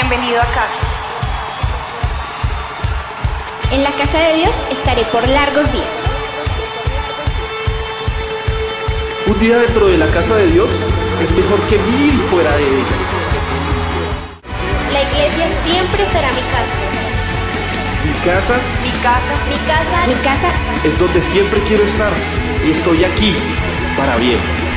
Bienvenido a casa. En la casa de Dios estaré por largos días. Un día dentro de la casa de Dios es mejor que mil fuera de ella. La iglesia siempre será mi casa. Mi casa Mi casa. Mi casa, mi casa. es donde siempre quiero estar y estoy aquí para bien.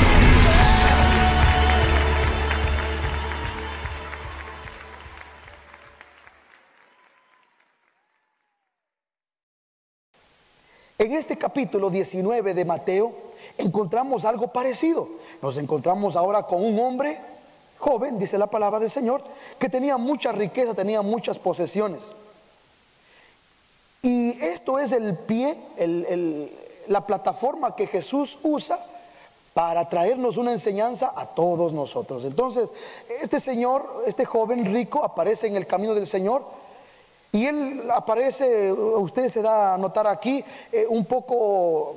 En este capítulo 19 de Mateo encontramos algo parecido. Nos encontramos ahora con un hombre joven, dice la palabra del Señor, que tenía mucha riqueza, tenía muchas posesiones. Y esto es el pie, la plataforma que Jesús usa para traernos una enseñanza a todos nosotros. Entonces, este señor, este joven rico aparece en el camino del Señor y él aparece, usted se da a notar aquí, eh, un poco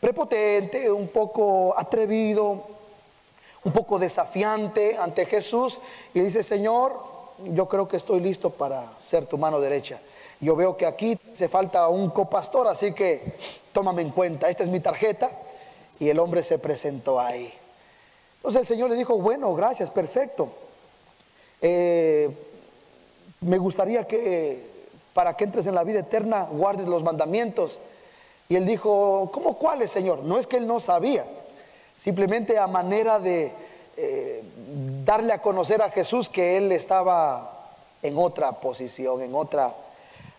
prepotente, un poco atrevido, un poco desafiante ante Jesús y dice, Señor, yo creo que estoy listo para ser tu mano derecha. Yo veo que aquí se falta un copastor, así que tómame en cuenta, esta es mi tarjeta y el hombre se presentó ahí. Entonces el Señor le dijo, bueno, gracias, perfecto. Eh, me gustaría que para que entres en la vida eterna guardes los mandamientos. Y él dijo, ¿cómo cuáles, Señor? No es que él no sabía, simplemente a manera de eh, darle a conocer a Jesús que él estaba en otra posición, en otra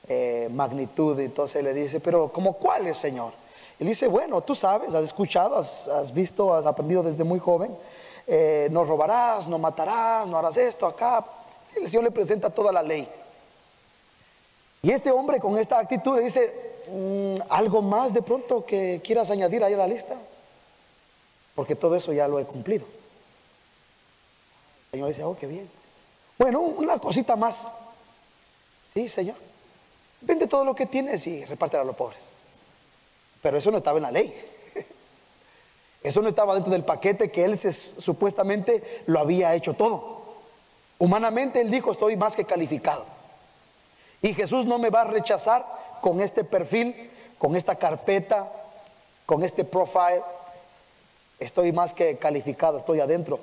eh, magnitud. Entonces le dice, pero ¿cómo cuáles, Señor? Él dice, bueno, tú sabes, has escuchado, has, visto, has aprendido desde muy joven, eh, no robarás, no matarás, no harás esto acá. El Señor le presenta toda la ley. Y este hombre con esta actitud le dice, "Mm, ¿algo más de pronto que quieras añadir ahí a la lista? Porque todo eso ya lo he cumplido. El Señor dice, oh, qué bien. Bueno, una cosita más. Sí, Señor. Vende todo lo que tienes y repártelo a los pobres. Pero eso no estaba en la ley. Eso no estaba dentro del paquete que él supuestamente lo había hecho todo. Humanamente él dijo, estoy más que calificado. Y Jesús no me va a rechazar con este perfil, con esta carpeta, con este profile. Estoy más que calificado, estoy adentro.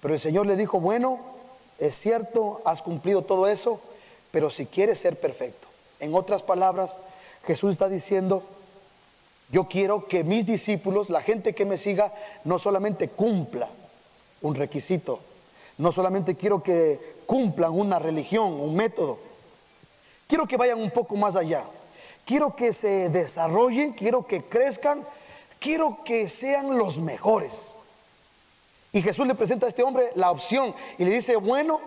Pero el Señor le dijo, bueno, es cierto, has cumplido todo eso, pero si quieres ser perfecto. En otras palabras, Jesús está diciendo, yo quiero que mis discípulos, la gente que me siga, no solamente cumpla un requisito, no solamente quiero que cumplan una religión, un método, quiero que vayan un poco más allá, quiero que se desarrollen, quiero que crezcan, quiero que sean los mejores. Y Jesús le presenta a este hombre la opción y le dice, bueno,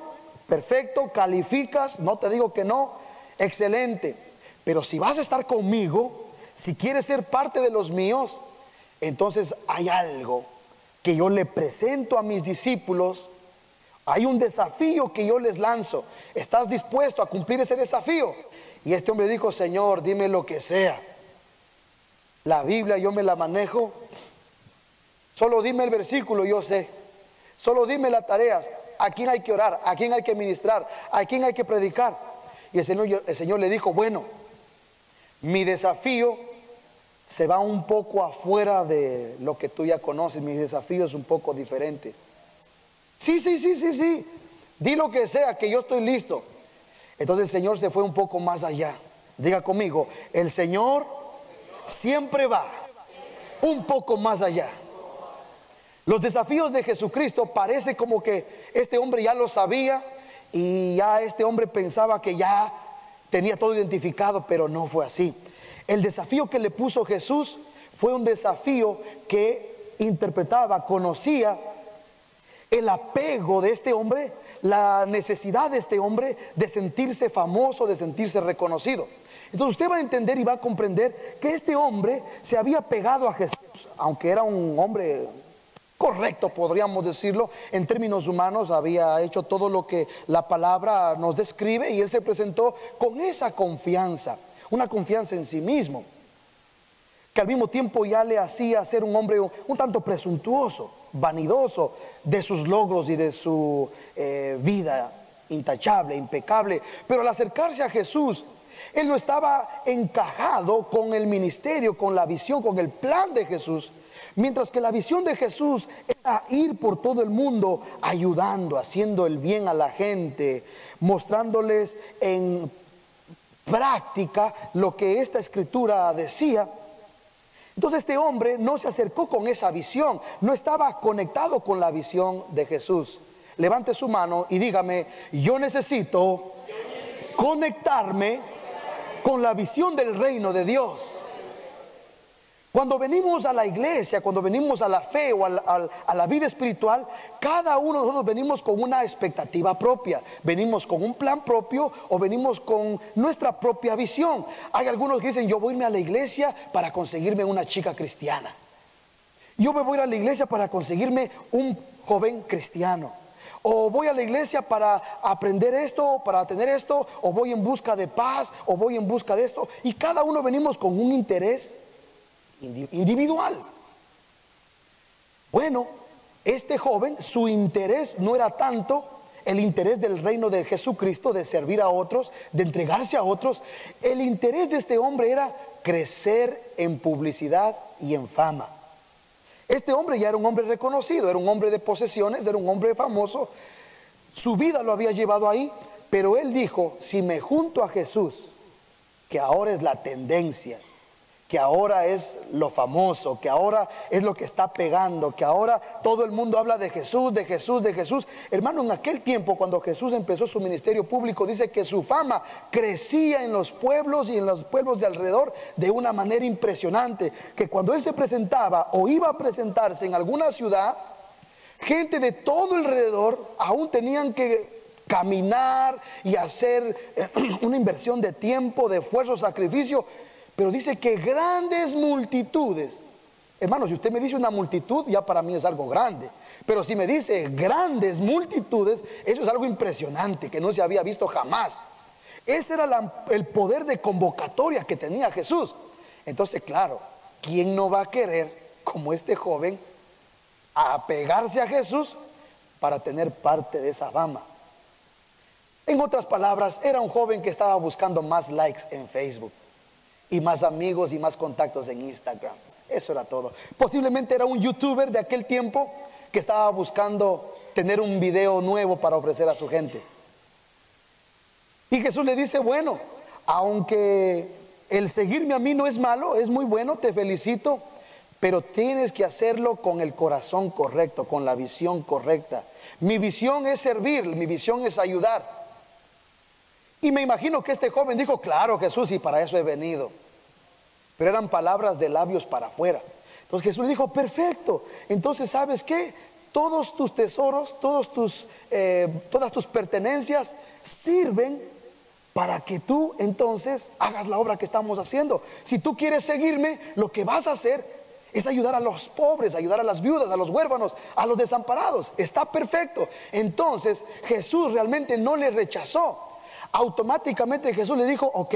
perfecto, calificas, no te digo que no, excelente, pero si vas a estar conmigo, si quieres ser parte de los míos, entonces hay algo que yo le presento a mis discípulos, hay un desafío que yo les lanzo, ¿estás dispuesto a cumplir ese desafío? Y este hombre dijo, Señor, dime lo que sea. La Biblia yo me la manejo Solo dime el versículo, yo sé. Solo dime las tareas. ¿A quién hay que orar? ¿A quién hay que ministrar? ¿A quién hay que predicar? Y el Señor, el Señor le dijo, bueno, mi desafío se va un poco afuera de lo que tú ya conoces. Mi desafío es un poco diferente. Sí, sí, sí, sí, sí. Di lo que sea, que yo estoy listo. Entonces el Señor se fue un poco más allá. Diga conmigo, el Señor siempre va un poco más allá. Los desafíos de Jesucristo parece como que este hombre ya lo sabía y ya este hombre pensaba que ya tenía todo identificado, pero no fue así. El desafío que le puso Jesús fue un desafío que interpretaba, conocía el apego de este hombre, la necesidad de este hombre de sentirse famoso, de sentirse reconocido. Entonces usted va a entender y va a comprender que este hombre se había pegado a Jesús, aunque era un hombre correcto, podríamos decirlo, en términos humanos, había hecho todo lo que la palabra nos describe y él se presentó con esa confianza, una confianza en sí mismo, que al mismo tiempo ya le hacía ser un hombre un tanto presuntuoso, vanidoso de sus logros y de su eh, vida intachable, impecable, pero al acercarse a Jesús, él no estaba encajado con el ministerio, con la visión, con el plan de Jesús. Mientras que la visión de Jesús era ir por todo el mundo ayudando, haciendo el bien a la gente, mostrándoles en práctica lo que esta escritura decía. Entonces este hombre no se acercó con esa visión, no estaba conectado con la visión de Jesús. Levante su mano y dígame, yo necesito conectarme con la visión del reino de Dios. Cuando venimos a la iglesia, cuando venimos a la fe o a la, vida espiritual, cada uno de nosotros venimos con una expectativa propia, venimos con un plan propio o venimos con nuestra propia visión. Hay algunos que dicen, yo voy a irme a la iglesia para conseguirme una chica cristiana. Yo me voy a la iglesia para conseguirme un joven cristiano. O voy a la iglesia para aprender esto, para tener esto, o voy en busca de paz, o voy en busca de esto. Y cada uno venimos con un interés individual. Bueno, este joven, su interés no era tanto el interés del reino de Jesucristo, de servir a otros, de entregarse a otros. El interés de este hombre era crecer en publicidad y en fama. Este hombre ya era un hombre reconocido, era un hombre de posesiones, era un hombre famoso. Su vida lo había llevado ahí, pero él dijo, si me junto a Jesús, que ahora es la tendencia, que ahora es lo famoso, que ahora es lo que está pegando, que ahora todo el mundo habla de Jesús, de Jesús, de Jesús. Hermano, en aquel tiempo cuando Jesús empezó su ministerio público, dice que su fama crecía en los pueblos y en los pueblos de alrededor de una manera impresionante, que cuando él se presentaba o iba a presentarse en alguna ciudad, gente de todo alrededor aún tenían que caminar y hacer eh, una inversión de tiempo, de esfuerzo, sacrificio pero dice que grandes multitudes, hermano, si usted me dice una multitud, ya para mí es algo grande. Pero si me dice grandes multitudes, eso es algo impresionante que no se había visto jamás. Ese era el poder de convocatoria que tenía Jesús. Entonces, claro, ¿quién no va a querer, como este joven, apegarse a Jesús para tener parte de esa fama? En otras palabras, era un joven que estaba buscando más likes en Facebook y más amigos y más contactos en Instagram. Eso era todo. Posiblemente era un youtuber de aquel tiempo que estaba buscando tener un video nuevo para ofrecer a su gente. Y Jesús le dice, bueno, aunque el seguirme a mí no es malo, es muy bueno, te felicito, pero tienes que hacerlo con el corazón correcto, con la visión correcta. Mi visión es servir, mi visión es ayudar. Y me imagino que este joven dijo, claro Jesús, y para eso he venido. Pero eran palabras de labios para afuera. Entonces Jesús dijo, perfecto. Entonces, ¿sabes qué? Todos tus tesoros, todos tus, eh, todas tus pertenencias sirven para que tú entonces hagas la obra que estamos haciendo. Si tú quieres seguirme, lo que vas a hacer es ayudar a los pobres, ayudar a las viudas, a los huérfanos, a los desamparados. Está perfecto. Entonces Jesús realmente no le rechazó automáticamente Jesús le dijo, ok,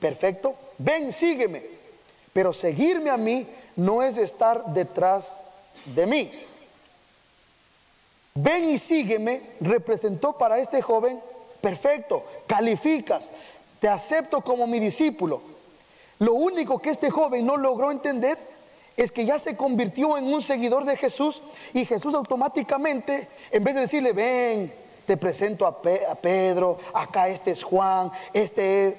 perfecto, ven, sígueme. Pero seguirme a mí no es estar detrás de mí. Ven y sígueme representó para este joven, perfecto, calificas, te acepto como mi discípulo. Lo único que este joven no logró entender es que ya se convirtió en un seguidor de Jesús y Jesús automáticamente, en vez de decirle, ven, te presento a, Pedro, acá este es Juan, este es...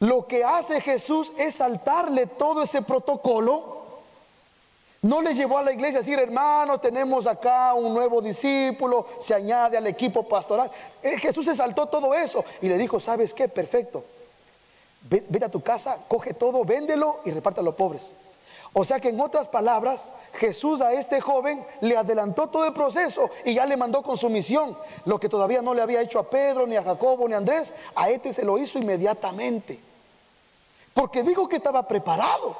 Lo que hace Jesús es saltarle todo ese protocolo. No le llevó a la iglesia a decir, hermano, tenemos acá un nuevo discípulo, se añade al equipo pastoral. Eh, Jesús se saltó todo eso y le dijo, ¿sabes qué? Perfecto. Vete a tu casa, coge todo, véndelo y reparte a los pobres. O sea que en otras palabras, Jesús a este joven le adelantó todo el proceso y ya le mandó con su misión. Lo que todavía no le había hecho a Pedro, ni a Jacobo, ni a Andrés, a este se lo hizo inmediatamente. Porque digo que estaba preparado.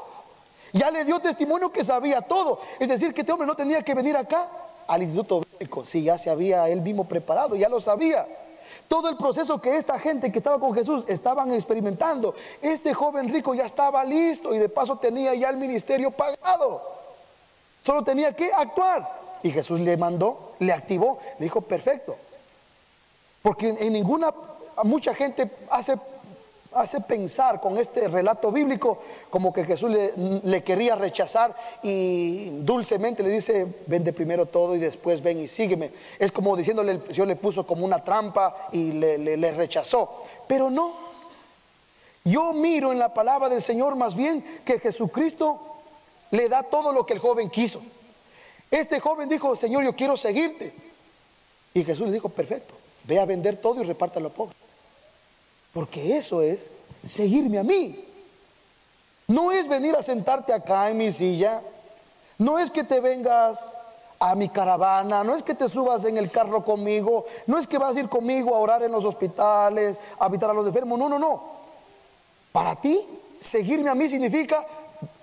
Ya le dio testimonio que sabía todo. Es decir, que este hombre no tenía que venir acá al instituto médico. Si ya se había él mismo preparado, ya lo sabía. Todo el proceso que esta gente que estaba con Jesús estaban experimentando. Este joven rico ya estaba listo y de paso tenía ya el ministerio pagado. Solo tenía que actuar. Y Jesús le mandó le activó, le dijo, perfecto. Porque en ninguna, mucha gente hace, hace pensar con este relato bíblico como que Jesús le, quería rechazar y dulcemente le dice, vende primero todo y después ven y sígueme. Es como diciéndole, el Señor le puso como una trampa y le, rechazó. Pero no, yo miro en la palabra del Señor más bien que Jesucristo le da todo lo que el joven quiso. Este joven dijo, Señor, yo quiero seguirte. Y Jesús le dijo, perfecto, ve a vender todo y repártelo a pobres. Porque eso es seguirme a mí. No es venir a sentarte acá en mi silla. No es que te vengas a mi caravana. No es que te subas en el carro conmigo. No es que vas a ir conmigo a orar en los hospitales, a habitar a los enfermos. No, no, no. Para ti, seguirme a mí significa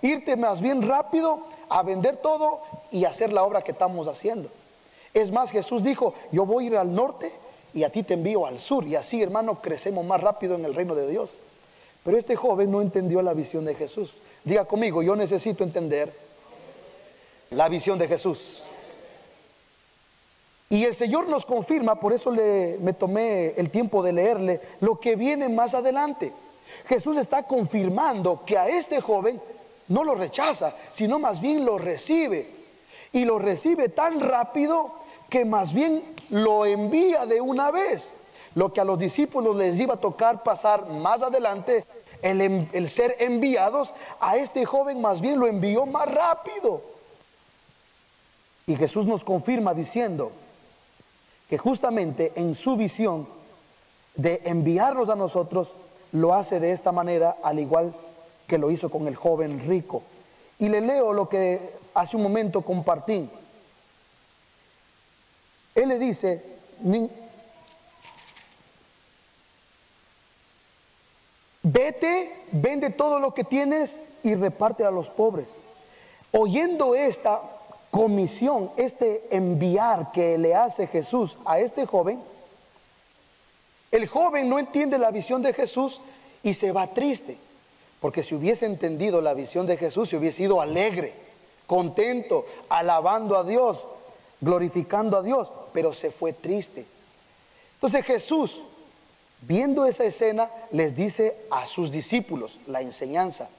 irte más bien rápido a vender todo y hacer la obra que estamos haciendo. Es más, Jesús dijo, yo voy a ir al norte y a ti te envío al sur. Y así, hermano, crecemos más rápido en el reino de Dios. Pero este joven no entendió la visión de Jesús. Diga conmigo, yo necesito entender la visión de Jesús. Y el Señor nos confirma, por eso le, me tomé el tiempo de leerle, lo que viene más adelante. Jesús está confirmando que a este joven no lo rechaza, sino más bien lo recibe. Y lo recibe tan rápido que más bien lo envía de una vez. Lo que a los discípulos les iba a tocar pasar más adelante, el, el ser enviados, a este joven más bien lo envió más rápido. Y Jesús nos confirma diciendo que justamente en su visión de enviarnos a nosotros, lo hace de esta manera, al igual que lo hizo con el joven rico. Y le leo lo que hace un momento compartí. Él le dice, "Nin- vete, vende todo lo que tienes y reparte a los pobres. Oyendo esta comisión, este enviar que le hace Jesús a este joven, el joven no entiende la visión de Jesús y se va triste. Porque si hubiese entendido la visión de Jesús, se hubiese ido alegre, contento, alabando a Dios, glorificando a Dios, pero se fue triste. Entonces Jesús, viendo esa escena, les dice a sus discípulos la enseñanza.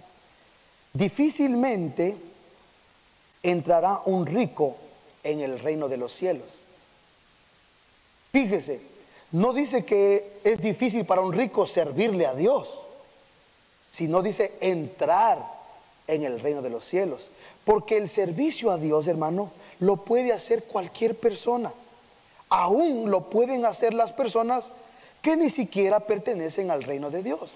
Difícilmente entrará un rico en el reino de los cielos. Fíjese, no dice que es difícil para un rico servirle a Dios, sino dice entrar en el reino de los cielos. Porque el servicio a Dios, hermano, lo puede hacer cualquier persona. Aún lo pueden hacer las personas que ni siquiera pertenecen al reino de Dios.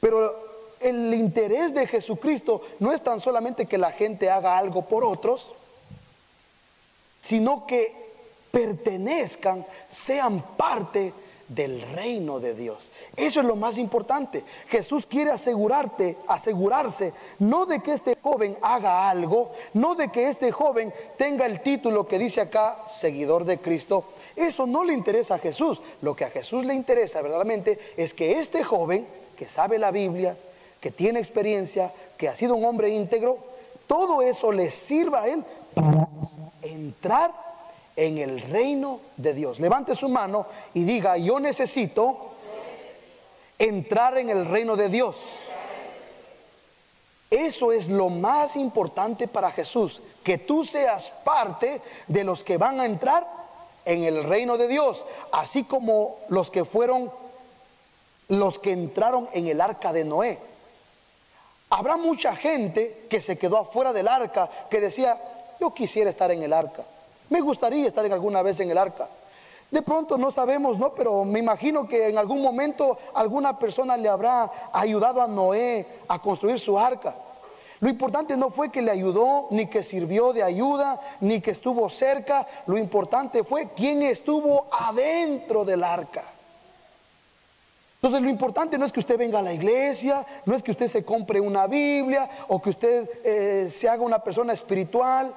Pero el interés de Jesucristo no es tan solamente que la gente haga algo por otros, sino que pertenezcan, sean parte del reino de Dios. Eso es lo más importante. Jesús quiere asegurarte, asegurarse, no de que este joven haga algo, no de que este joven tenga el título que dice acá, seguidor de Cristo. Eso no le interesa a Jesús. Lo que a Jesús le interesa verdaderamente es que este joven, que sabe la Biblia, que tiene experiencia, que ha sido un hombre íntegro, todo eso le sirva a él para entrar en el reino de Dios. Levante su mano y diga, yo necesito entrar en el reino de Dios. Eso es lo más importante para Jesús, que tú seas parte de los que van a entrar en el reino de Dios, así como los que fueron los que entraron en el arca de Noé. Habrá mucha gente que se quedó afuera del arca, que decía, yo quisiera estar en el arca. Me gustaría estar en alguna vez en el arca. De pronto no sabemos, ¿no? Pero me imagino que en algún momento alguna persona le habrá ayudado a Noé a construir su arca. Lo importante no fue que le ayudó, ni que sirvió de ayuda, ni que estuvo cerca. Lo importante fue quién estuvo adentro del arca. Entonces lo importante no es que usted venga a la iglesia, no es que usted se compre una Biblia o que usted eh, se haga una persona espiritual.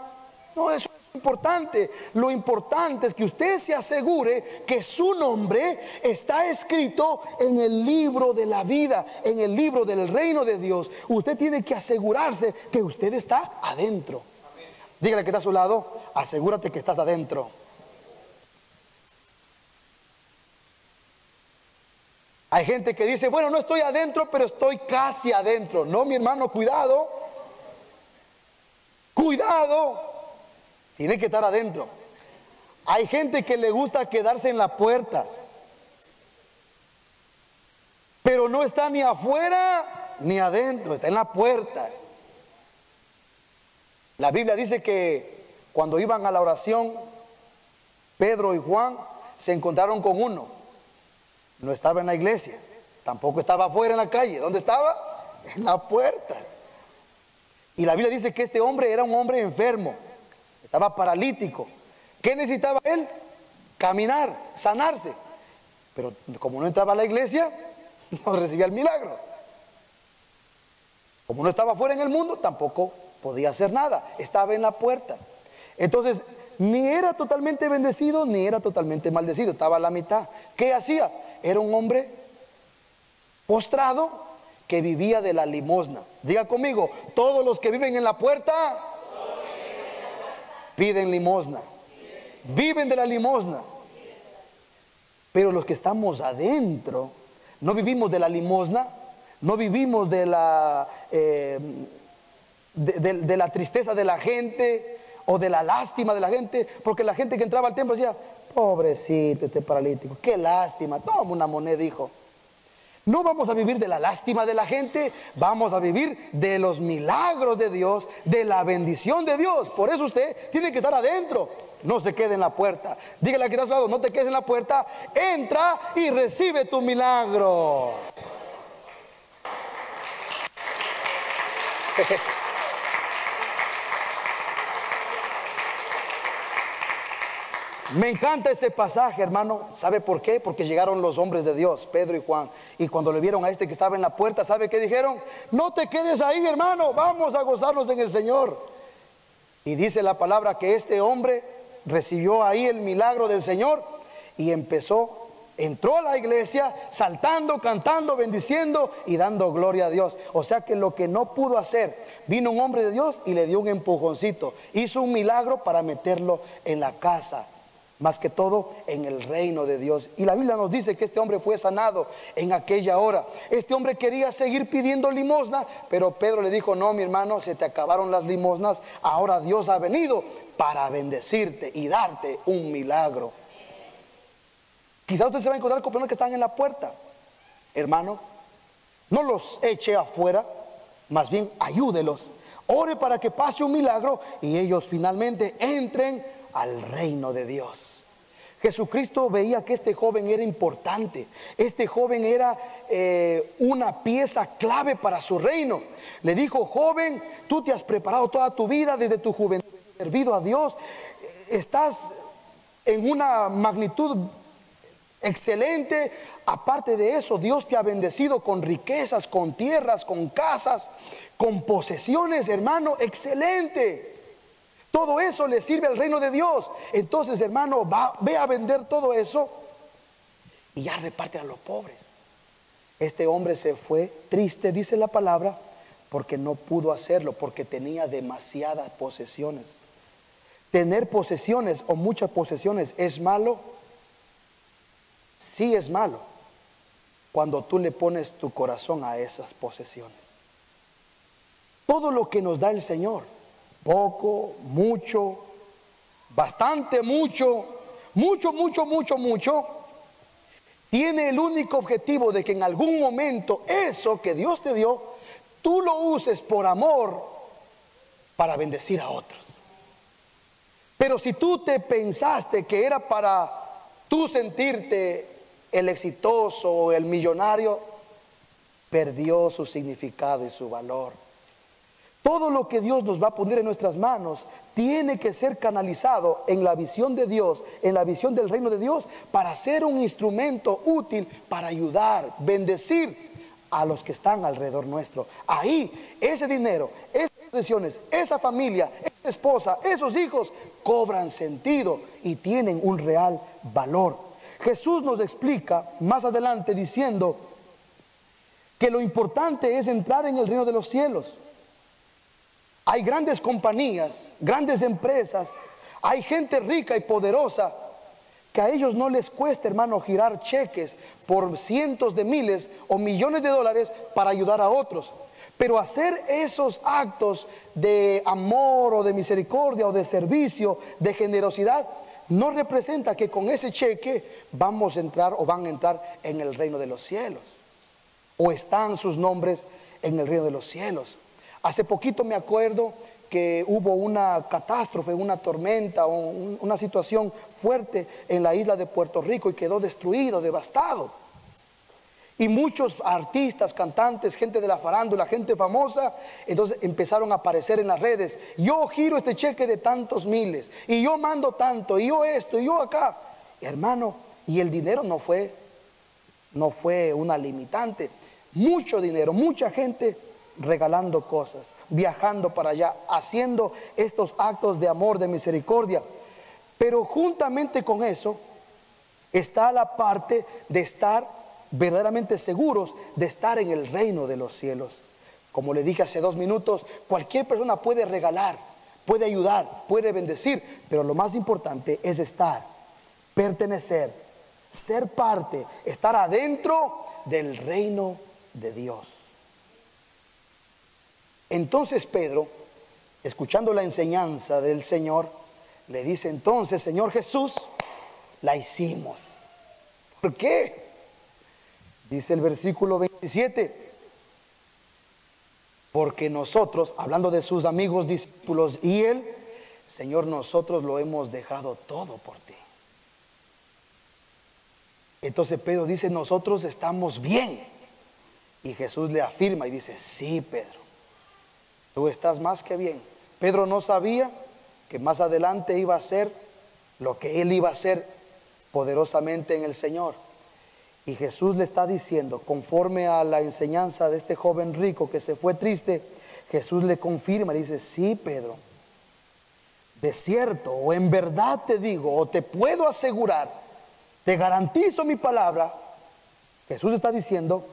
No, eso es importante. Lo importante es que usted se asegure que su nombre está escrito en el libro de la vida, en el libro del reino de Dios. Usted tiene que asegurarse que usted está adentro. Dígale que está a su lado, asegúrate que estás adentro. Hay gente que dice, bueno, no estoy adentro, pero estoy casi adentro. No, mi hermano, cuidado. Cuidado tiene que estar adentro. Hay gente que le gusta quedarse en la puerta. Pero no está ni afuera ni adentro, está en la puerta. La Biblia dice que cuando iban a la oración, Pedro y Juan se encontraron con uno. No estaba en la iglesia, tampoco estaba afuera en la calle. ¿Dónde estaba? En la puerta. Y la Biblia dice que este hombre era un hombre enfermo, estaba paralítico. ¿Qué necesitaba él? Caminar, sanarse. Pero como no entraba a la iglesia, no recibía el milagro. Como no estaba fuera en el mundo, tampoco podía hacer nada. Estaba en la puerta. Entonces, ni era totalmente bendecido, ni era totalmente maldecido. Estaba a la mitad. ¿Qué hacía? Era un hombre postrado que vivía de la limosna. Diga conmigo, todos los que viven en la puerta piden limosna. Viven de la limosna. Pero los que estamos adentro, no vivimos de la limosna, no vivimos de la, eh, de, de la tristeza de la gente o de la lástima de la gente, porque la gente que entraba al templo decía, pobrecito este paralítico, qué lástima, toma una moneda, hijo. No vamos a vivir de la lástima de la gente, vamos a vivir de los milagros de Dios, de la bendición de Dios. Por eso usted tiene que estar adentro, no se quede en la puerta. Dígale a que está a su lado, no te quedes en la puerta, entra y recibe tu milagro. Me encanta ese pasaje, hermano. ¿Sabe por qué? Porque llegaron los hombres de Dios, Pedro y Juan. Y cuando le vieron a este que estaba en la puerta, ¿sabe qué dijeron? No te quedes ahí, hermano. Vamos a gozarnos en el Señor. Y dice la palabra que este hombre recibió ahí el milagro del Señor y empezó, entró a la iglesia saltando, cantando, bendiciendo y dando gloria a Dios. O sea que lo que no pudo hacer, vino un hombre de Dios y le dio un empujoncito. Hizo un milagro para meterlo en la casa más que todo en el reino de Dios. Y la Biblia nos dice que este hombre fue sanado en aquella hora. Este hombre quería seguir pidiendo limosna, pero Pedro le dijo, no, mi hermano, se te acabaron las limosnas, ahora Dios ha venido para bendecirte y darte un milagro. Quizás usted se va a encontrar con personas que están en la puerta. Hermano, no los eche afuera, más bien ayúdelos. Ore para que pase un milagro y ellos finalmente entren al reino de Dios. Jesucristo veía que este joven era importante, este joven era eh, una pieza clave para su reino. Le dijo, joven, tú te has preparado toda tu vida desde tu juventud, servido a Dios, estás en una magnitud excelente. Aparte de eso, Dios te ha bendecido con riquezas, con tierras, con casas, con posesiones, hermano, excelente. Todo eso le sirve al reino de Dios. Entonces, hermano, va, ve a vender todo eso y ya reparte a los pobres. Este hombre se fue triste, dice la palabra, porque no pudo hacerlo, porque tenía demasiadas posesiones. Tener posesiones o muchas posesiones es malo. Sí es malo cuando tú le pones tu corazón a esas posesiones. Todo lo que nos da el Señor poco, mucho, bastante mucho, mucho, mucho, mucho, mucho, tiene el único objetivo de que en algún momento eso que Dios te dio, tú lo uses por amor para bendecir a otros. Pero si tú te pensaste que era para tú sentirte el exitoso o el millonario, perdió su significado y su valor. Todo lo que Dios nos va a poner en nuestras manos tiene que ser canalizado en la visión de Dios, en la visión del reino de Dios, para ser un instrumento útil para ayudar, bendecir a los que están alrededor nuestro. Ahí, ese dinero, esas posesiones, esa familia, esa esposa, esos hijos cobran sentido y tienen un real valor. Jesús nos explica más adelante diciendo que lo importante es entrar en el reino de los cielos. Hay grandes compañías, grandes empresas, hay gente rica y poderosa que a ellos no les cuesta, hermano, girar cheques por cientos de miles o millones de dólares para ayudar a otros. Pero hacer esos actos de amor o de misericordia o de servicio, de generosidad, no representa que con ese cheque vamos a entrar o van a entrar en el reino de los cielos. O están sus nombres en el reino de los cielos. Hace poquito me acuerdo que hubo una catástrofe, una tormenta una situación fuerte en la isla de Puerto Rico y quedó destruido, devastado. Y muchos artistas, cantantes, gente de la farándula, gente famosa, entonces empezaron a aparecer en las redes. Yo giro este cheque de tantos miles, y yo mando tanto, y yo esto, y yo acá. Hermano, y el dinero no fue, no fue una limitante. Mucho dinero, mucha gente regalando cosas, viajando para allá, haciendo estos actos de amor, de misericordia. Pero juntamente con eso está la parte de estar verdaderamente seguros de estar en el reino de los cielos. Como le dije hace dos minutos, cualquier persona puede regalar, puede ayudar, puede bendecir, pero lo más importante es estar, pertenecer, ser parte, estar adentro del reino de Dios. Entonces Pedro, escuchando la enseñanza del Señor, le dice entonces, Señor Jesús, la hicimos. ¿Por qué? Dice el versículo 27, porque nosotros, hablando de sus amigos discípulos y él, Señor, nosotros lo hemos dejado todo por ti. Entonces Pedro dice, nosotros estamos bien. Y Jesús le afirma y dice, sí, Pedro, tú estás más que bien. Pedro no sabía que más adelante iba a ser lo que él iba a hacer poderosamente en el Señor. Y Jesús le está diciendo, conforme a la enseñanza de este joven rico que se fue triste, Jesús le confirma, le dice, sí, Pedro, de cierto, o en verdad te digo, o te puedo asegurar, te garantizo mi palabra, Jesús está diciendo,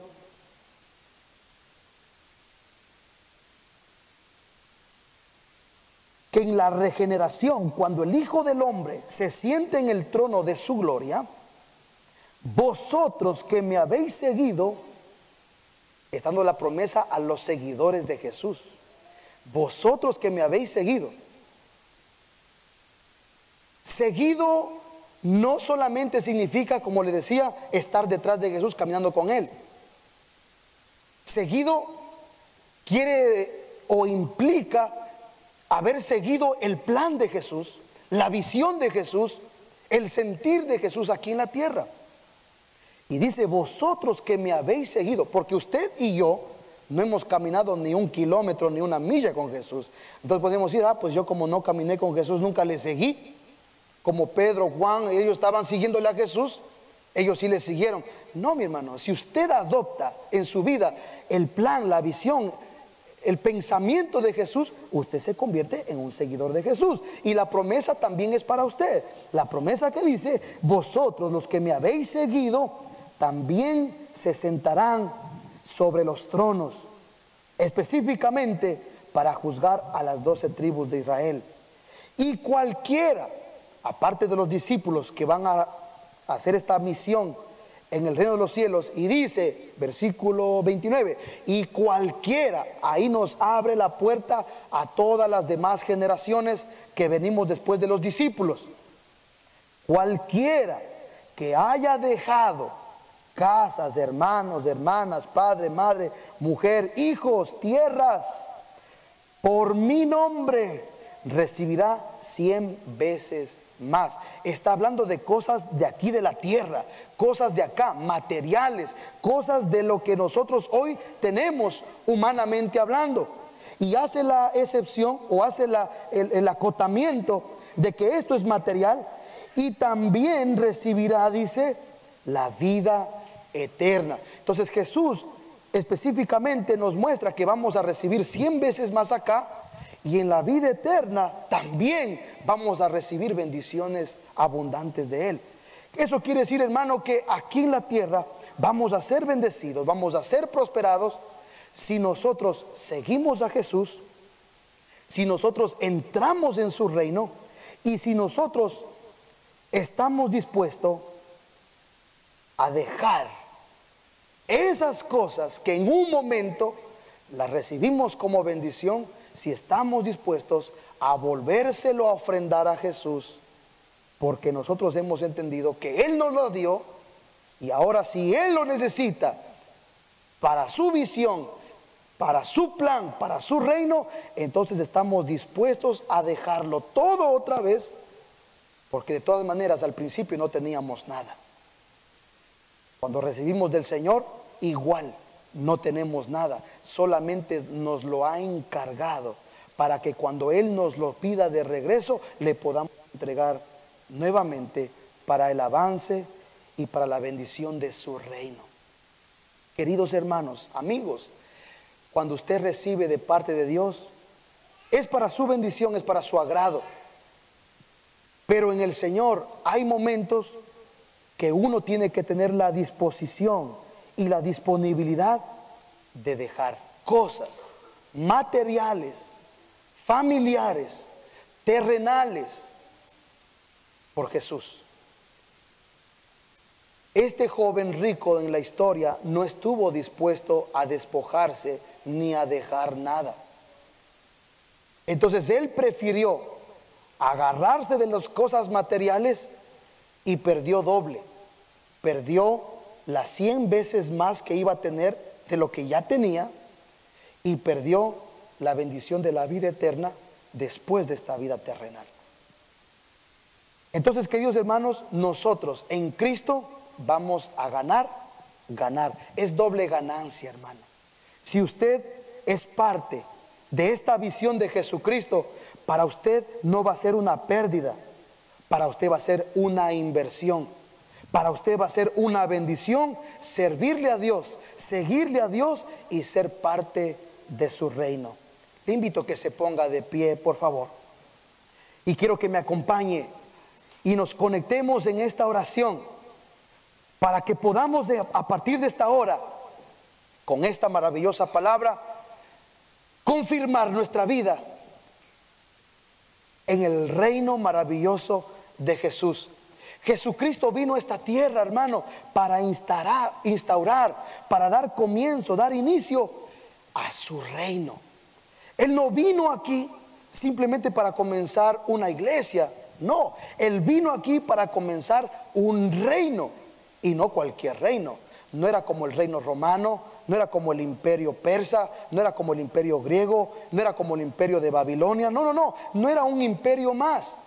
en la regeneración, cuando el Hijo del Hombre se siente en el trono de su gloria, vosotros que me habéis seguido, estando la promesa a los seguidores de Jesús, vosotros que me habéis seguido, seguido no solamente significa, como le decía, estar detrás de Jesús caminando con Él. Seguido quiere o implica haber seguido el plan de Jesús, la visión de Jesús, el sentir de Jesús aquí en la tierra. Y dice, vosotros que me habéis seguido, porque usted y yo no hemos caminado ni un kilómetro ni una milla con Jesús. Entonces podemos decir, ah, pues yo como no caminé con Jesús, nunca le seguí. Como Pedro, Juan, ellos estaban siguiéndole a Jesús, ellos sí le siguieron. No, mi hermano, si usted adopta en su vida el plan, la visión, el pensamiento de Jesús, usted se convierte en un seguidor de Jesús. Y la promesa también es para usted. La promesa que dice, vosotros los que me habéis seguido, también se sentarán sobre los tronos, específicamente para juzgar a las doce tribus de Israel. Y cualquiera, aparte de los discípulos que van a hacer esta misión en el reino de los cielos, y dice, versículo 29, y cualquiera, ahí nos abre la puerta a todas las demás generaciones que venimos después de los discípulos. Cualquiera que haya dejado casas, hermanos, hermanas, padre, madre, mujer, hijos, tierras, por mi nombre recibirá cien veces más. Está hablando de cosas de aquí de la tierra, cosas de acá, materiales, cosas de lo que nosotros hoy tenemos humanamente hablando. Y hace la excepción o hace la, el, el acotamiento de que esto es material y también recibirá, dice, la vida eterna. Entonces Jesús específicamente nos muestra que vamos a recibir 100 veces más acá y en la vida eterna también vamos a recibir bendiciones abundantes de Él. Eso quiere decir, hermano, que aquí en la tierra vamos a ser bendecidos, vamos a ser prosperados si nosotros seguimos a Jesús, si nosotros entramos en su reino y si nosotros estamos dispuestos a dejar esas cosas que en un momento las recibimos como bendición si estamos dispuestos a volvérselo a ofrendar a Jesús, porque nosotros hemos entendido que Él nos lo dio y ahora si Él lo necesita para su visión, para su plan, para su reino, entonces estamos dispuestos a dejarlo todo otra vez, porque de todas maneras al principio no teníamos nada. Cuando recibimos del Señor, igual no tenemos nada, solamente nos lo ha encargado para que cuando Él nos lo pida de regreso, le podamos entregar nuevamente para el avance y para la bendición de su reino. Queridos hermanos, amigos, cuando usted recibe de parte de Dios, es para su bendición, es para su agrado. Pero en el Señor hay momentos que uno tiene que tener la disposición y la disponibilidad de dejar cosas materiales, familiares, terrenales, por Jesús. Este joven rico en la historia no estuvo dispuesto a despojarse ni a dejar nada. Entonces él prefirió agarrarse de las cosas materiales y perdió doble. Perdió las 100 veces más que iba a tener de lo que ya tenía y perdió la bendición de la vida eterna después de esta vida terrenal. Entonces, queridos hermanos, nosotros en Cristo vamos a ganar, ganar. Es doble ganancia, hermano. Si usted es parte de esta visión de Jesucristo, para usted no va a ser una pérdida, para usted va a ser una inversión. Para usted va a ser una bendición servirle a Dios, seguirle a Dios y ser parte de su reino. Le invito a que se ponga de pie, por favor. Y quiero que me acompañe y nos conectemos en esta oración para que podamos a partir de esta hora, con esta maravillosa palabra, confirmar nuestra vida en el reino maravilloso de Jesús. Jesucristo vino a esta tierra, hermano, para instaurar, instaurar, para dar comienzo, dar inicio a su reino. Él no vino aquí simplemente para comenzar una iglesia, no, Él vino aquí para comenzar un reino y no cualquier reino. No era como el reino romano, no era como el imperio persa, no era como el imperio griego, no era como el imperio de Babilonia, no, no, no, no era un imperio más.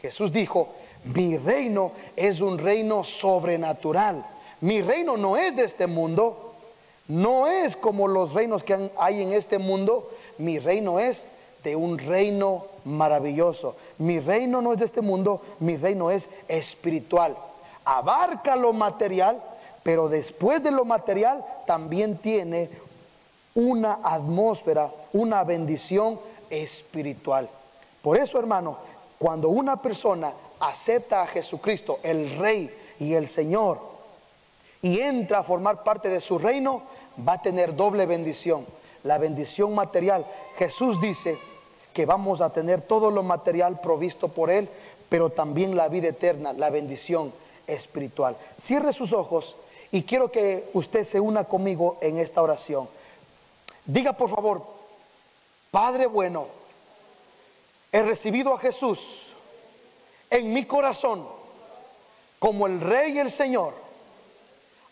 Jesús dijo, mi reino es un reino sobrenatural. Mi reino no es de este mundo, no es como los reinos que hay en este mundo, mi reino es de un reino maravilloso. Mi reino no es de este mundo, mi reino es espiritual abarca lo material, pero después de lo material también tiene una atmósfera, una bendición espiritual. Por eso, hermano, cuando una persona acepta a Jesucristo, el Rey y el Señor, y entra a formar parte de su reino, va a tener doble bendición. La bendición material. Jesús dice que vamos a tener todo lo material provisto por Él, pero también la vida eterna, la bendición espiritual. Cierre sus ojos y quiero que usted se una conmigo en esta oración. Diga por favor, Padre bueno, he recibido a Jesús en mi corazón como el Rey y el Señor.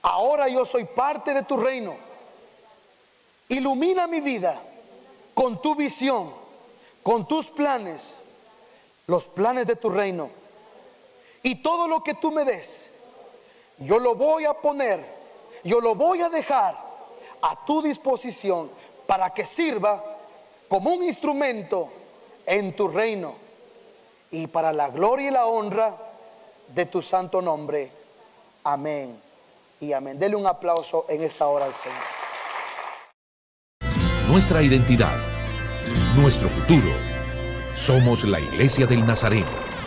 Ahora yo soy parte de tu reino. Ilumina mi vida con tu visión, con tus planes, los planes de tu reino. Y todo lo que tú me des, yo lo voy a poner, yo lo voy a dejar a tu disposición para que sirva como un instrumento en tu reino y para la gloria y la honra de tu santo nombre. Amén y amén. Dele un aplauso en esta hora al Señor. Nuestra identidad, nuestro futuro. Somos la iglesia del Nazareno.